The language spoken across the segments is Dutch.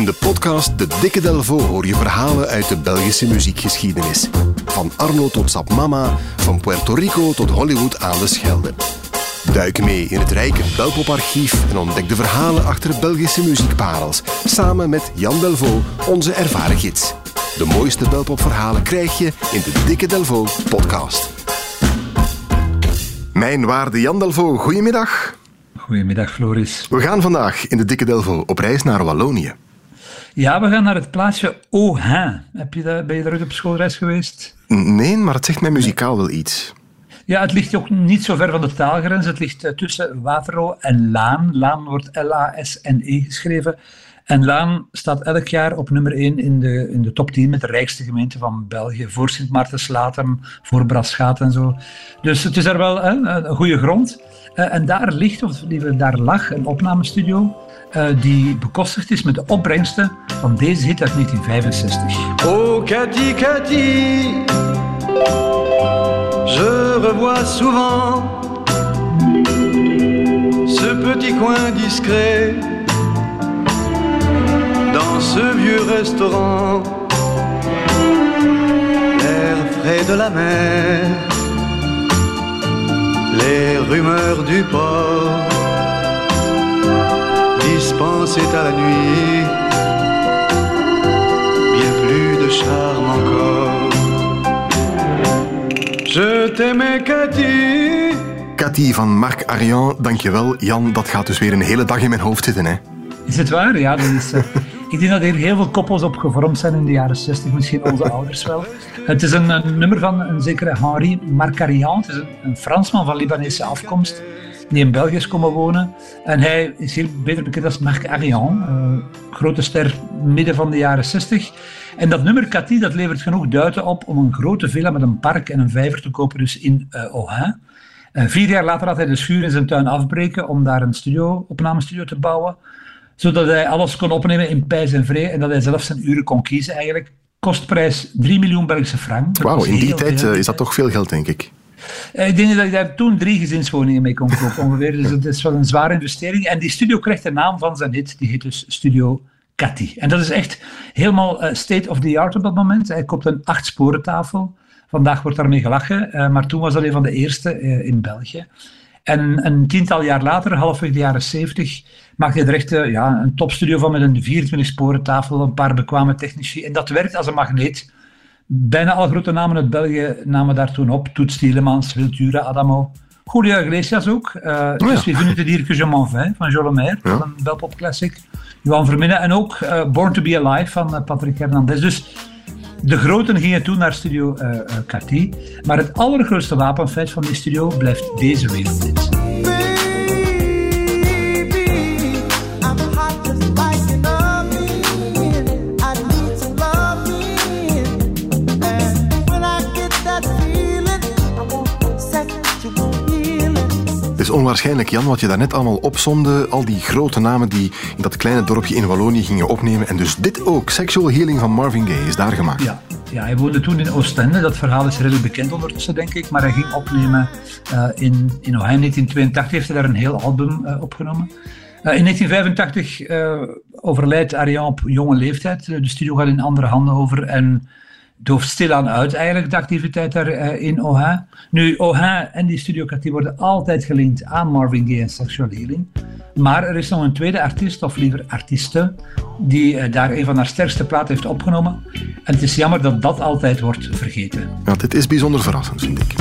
In de podcast De Dikke Delvo hoor je verhalen uit de Belgische muziekgeschiedenis. Van Arno tot Sap Mama, van Puerto Rico tot Hollywood aan de Schelde. Duik mee in het rijke Belpoparchief en ontdek de verhalen achter Belgische muziekparels. Samen met Jan Delvo, onze ervaren gids. De mooiste Belpopverhalen krijg je in de Dikke Delvo podcast. Mijn waarde Jan Delvo, goedemiddag. Goedemiddag, Floris. We gaan vandaag in de Dikke Delvo op reis naar Wallonië. Ja, we gaan naar het plaatsje Ohain. Heb je daar, ben je daar ooit op schoolreis geweest? Nee, maar het zegt mij muzikaal wel iets. Ja, het ligt ook niet zo ver van de taalgrens. Het ligt eh, tussen Waterloo en Laan. Laan wordt L-A-S-N-E geschreven. En Laan staat elk jaar op nummer 1 in de, in de top 10 met de rijkste gemeente van België. Voor Sint Maarten-Slatem, voor Braschaat en zo. Dus het is er wel hè, een goede grond. Uh, en daar ligt, of liever daar lag, een opnamestudio. Uh, die bekostigd is met de opbrengsten van deze hit uit 1965. Oh, Cathy, Cathy, je revois souvent ce petit coin discret dans ce vieux restaurant. L'air frais de la mer, les rumeurs du port dispensaient à la nuit bien plus de charme encore. Je t'aimais, Cathy. Cathy van Marc Arian, dankjewel. Jan, dat gaat dus weer een hele dag in mijn hoofd zitten, hè? Is het waar? Ja, dat is... Uh... Ik denk dat er heel veel koppels op gevormd zijn in de jaren 60, misschien onze ouders wel. Het is een, een, nummer van een zekere Henri Marcarian. Het is een, een, Fransman van Libanese afkomst die in België is komen wonen. En hij is hier beter bekend als Marc Arian, uh, grote ster midden van de jaren 60. En dat nummer Cathy, dat levert genoeg duiten op om een grote villa met een park en een vijver te kopen, dus in uh, Ohain. Uh, vier jaar later had hij de schuur in zijn tuin afbreken om daar een studio, opnamestudio te bouwen zodat hij alles kon opnemen in pijs en vrij en dat hij zelf zijn uren kon kiezen eigenlijk. Kostprijs 3 miljoen Belgische frank. Wauw, in die tijd is dat toch veel geld, denk ik. Ik denk dat ik daar toen drie gezinswoningen mee kon kopen ongeveer. Dus dat is wel een zware investering. En die studio krijgt de naam van zijn hit. Die heet dus Studio Cathy. En dat is echt helemaal state of the art op dat moment. Hij koopt een acht tafel. Vandaag wordt daarmee gelachen. Maar toen was dat een van de eerste in België. En een tiental jaar later, halfweg de jaren 70, maakte hij er echt ja, een topstudio van met een 24 sporen tafel, een paar bekwame technici. En dat werkt als een magneet. Bijna alle grote namen uit België namen daar toen op. Toets Tielemans, Wiltura, Adamo. Julio Iglesias ook. Uh, oh ja. Dus het hier je m'en vais van Jolomer, ja. van een Belpop classic. Johan Verminnen en ook uh, Born to be Alive van uh, Patrick Hernandez. Dus de groten gingen toen naar studio uh, Cathy, maar het allergrootste wapenfeit van die studio blijft deze wereldhit. Is onwaarschijnlijk, Jan, wat je daarnet allemaal opzomde. Al die grote namen die in dat kleine dorpje in Wallonië gingen opnemen. En dus dit ook, Sexual Healing van Marvin Gaye, is daar gemaakt. Ja. Ja, hij woonde toen in Oostende. Dat verhaal is redelijk bekend ondertussen, denk ik. Maar hij ging opnemen uh, in, in Ohio. 1982 heeft hij daar een heel album uh, opgenomen. Uh, in 1985 overlijdt Ariane op jonge leeftijd. De studio gaat in andere handen over. En dooft stilaan uit eigenlijk de activiteit daar uh, in Oha. Nu, Oha en die Studio Cathy worden altijd gelinkt aan Marvin Gaye en Sexual Healing. Maar er is nog een tweede artiest, of liever artieste, die uh, daar een van haar sterkste platen heeft opgenomen. En het is jammer dat dat altijd wordt vergeten. Ja, dit is bijzonder verrassend, vind ik.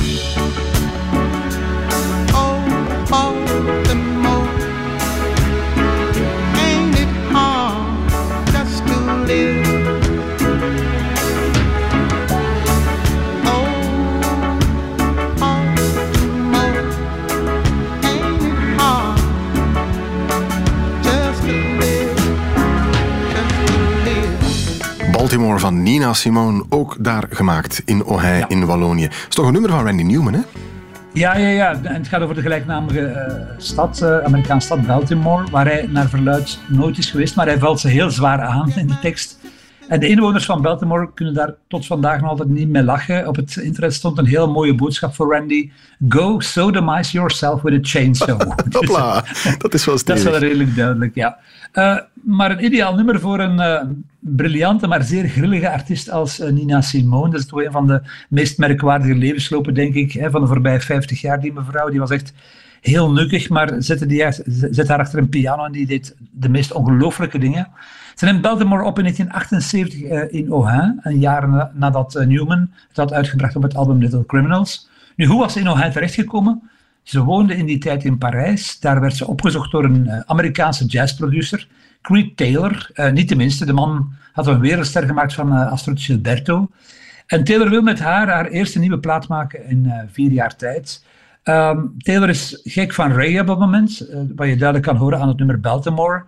Baltimore van Nina Simone, ook daar gemaakt in Ohio ja. in Wallonië. Dat is toch een nummer van Randy Newman, hè? Ja, ja, ja. En het gaat over de gelijknamige uh, stad, uh, Amerikaanse stad Baltimore, waar hij naar verluid nooit is geweest, maar hij valt ze heel zwaar aan in de tekst. En de inwoners van Baltimore kunnen daar tot vandaag nog altijd niet mee lachen. Op het internet stond een heel mooie boodschap voor Randy. Go sodomize yourself with a chainsaw. Hopla, dat is wel Dat is stevig. wel redelijk duidelijk, ja. Uh, maar een ideaal nummer voor een uh, briljante, maar zeer grillige artiest als uh, Nina Simone. Dat is toch een van de meest merkwaardige levenslopen, denk ik, hè, van de voorbije 50 jaar. Die mevrouw, die was echt heel nukkig, maar zette, die, zette haar achter een piano en die deed de meest ongelooflijke dingen. Ze neemt Baltimore op in 1978 uh, in Ohain, een jaar na, nadat uh, Newman het had uitgebracht op het album Little Criminals. Nu, hoe was ze in Ohain terechtgekomen? Ze woonde in die tijd in Parijs. Daar werd ze opgezocht door een uh, Amerikaanse jazzproducer, Creed Taylor. niet tenminste, de man had een wereldster gemaakt van Astrid Gilberto. En Taylor wil met haar haar eerste nieuwe plaat maken in vier jaar tijd. Um, Taylor is gek van reggae op dat moment, uh, wat je duidelijk kan horen aan het nummer Baltimore.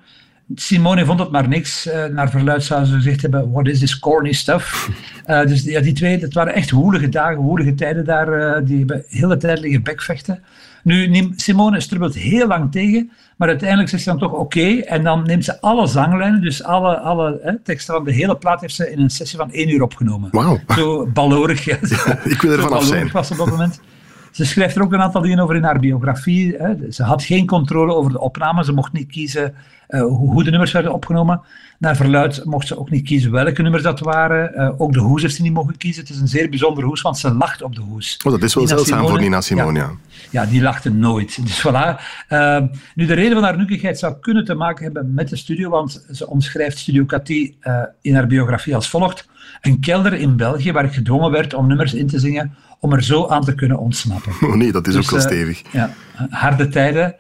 Simone vond het maar niks. Uh, naar verluid zou ze gezegd hebben, what is this corny stuff? Uh, dus ja, die twee, dat waren echt woelige dagen, woelige tijden daar. die hebben hele tijd liggen bekvechten. Nu, Simone strubbelt heel lang tegen, maar uiteindelijk zegt ze dan toch oké. Okay, en dan neemt ze alle zanglijnen, dus alle, alle hè, teksten van de hele plaat heeft ze in een sessie van één uur opgenomen. Wauw. Zo ballorig. Ja, ik wil er vanaf zijn. was op dat moment. Ze schrijft er ook een aantal dingen over in haar biografie. Hè. Ze had geen controle over de opname. Ze mocht niet kiezen uh, hoe de nummers werden opgenomen. Naar verluid mocht ze ook niet kiezen welke nummers dat waren. Uh, ook de hoes heeft ze niet mogen kiezen. Het is een zeer bijzondere hoes, want ze lacht op de hoes. Oh, dat is wel Nina zeldzaam Simone, voor Nina Simone, ja. die lachte nooit. Dus voilà. Uh, nu, de reden van haar nukkigheid zou kunnen te maken hebben met de studio, want ze omschrijft Studio Cathy uh, in haar biografie als volgt. Een kelder in België waar ik gedwongen werd om nummers in te zingen om er zo aan te kunnen ontsnappen. Oh nee, dat is dus, ook wel stevig. Uh, ja, harde tijden.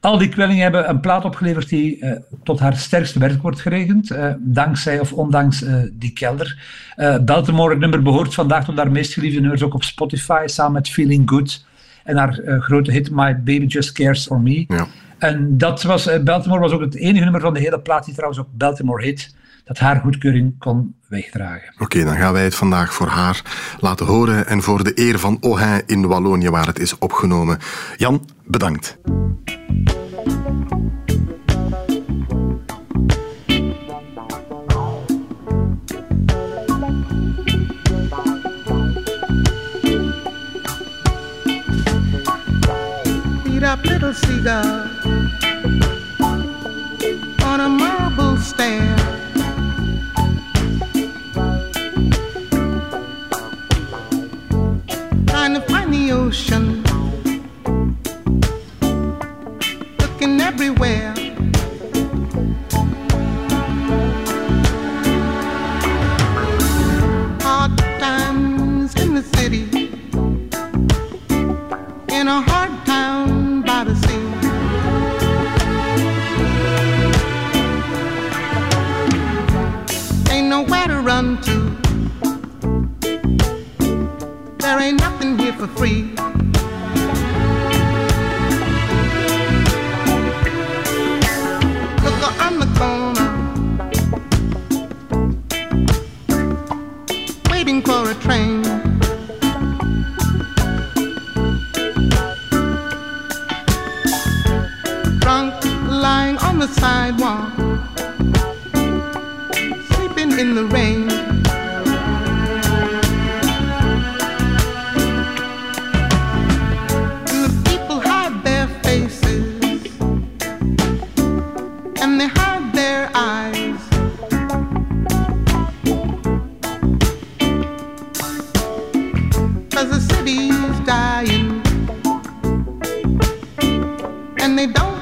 Al die kwellingen hebben een plaat opgeleverd die uh, tot haar sterkste werk wordt gerekend, uh, dankzij of ondanks die kelder. Baltimore, het nummer, behoort vandaag tot haar meest geliefde nummers ook op Spotify, samen met Feeling Good en haar grote hit My Baby Just Cares For Me. Ja. En dat was, Baltimore was ook het enige nummer van de hele plaat die trouwens ook Baltimore heet dat haar goedkeuring kon wegdragen. Oké, okay, dan gaan wij het vandaag voor haar laten horen en voor de eer van Ohain in Wallonië waar het is opgenomen. Jan, bedankt. Up little seagull on a marble stair. The ocean. Looking everywhere. in the rain. The people hide their faces and they hide their the city's dying and they don't.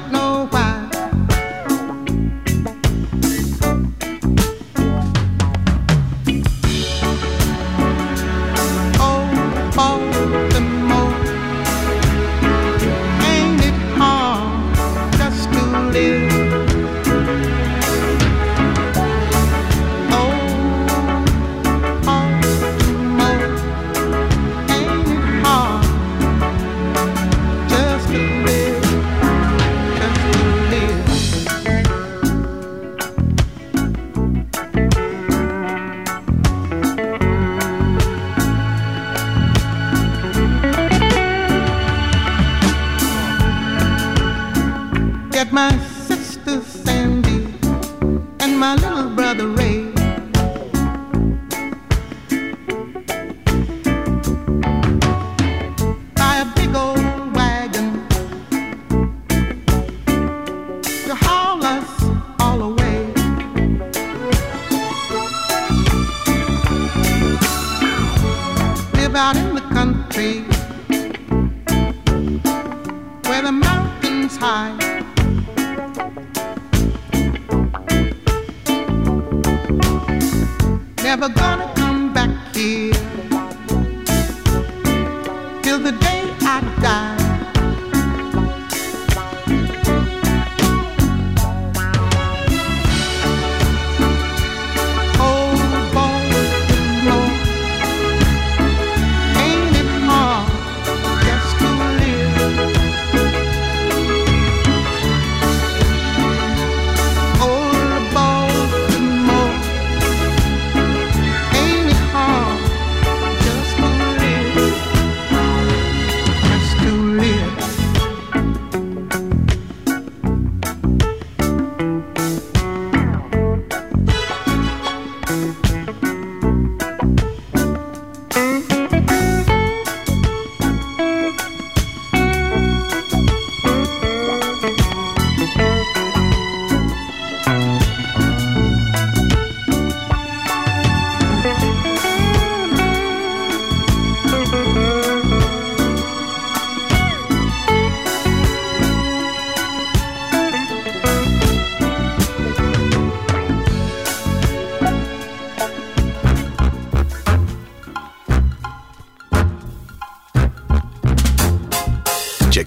out in the country where the mountains high. Never gonna come back here till the day I die.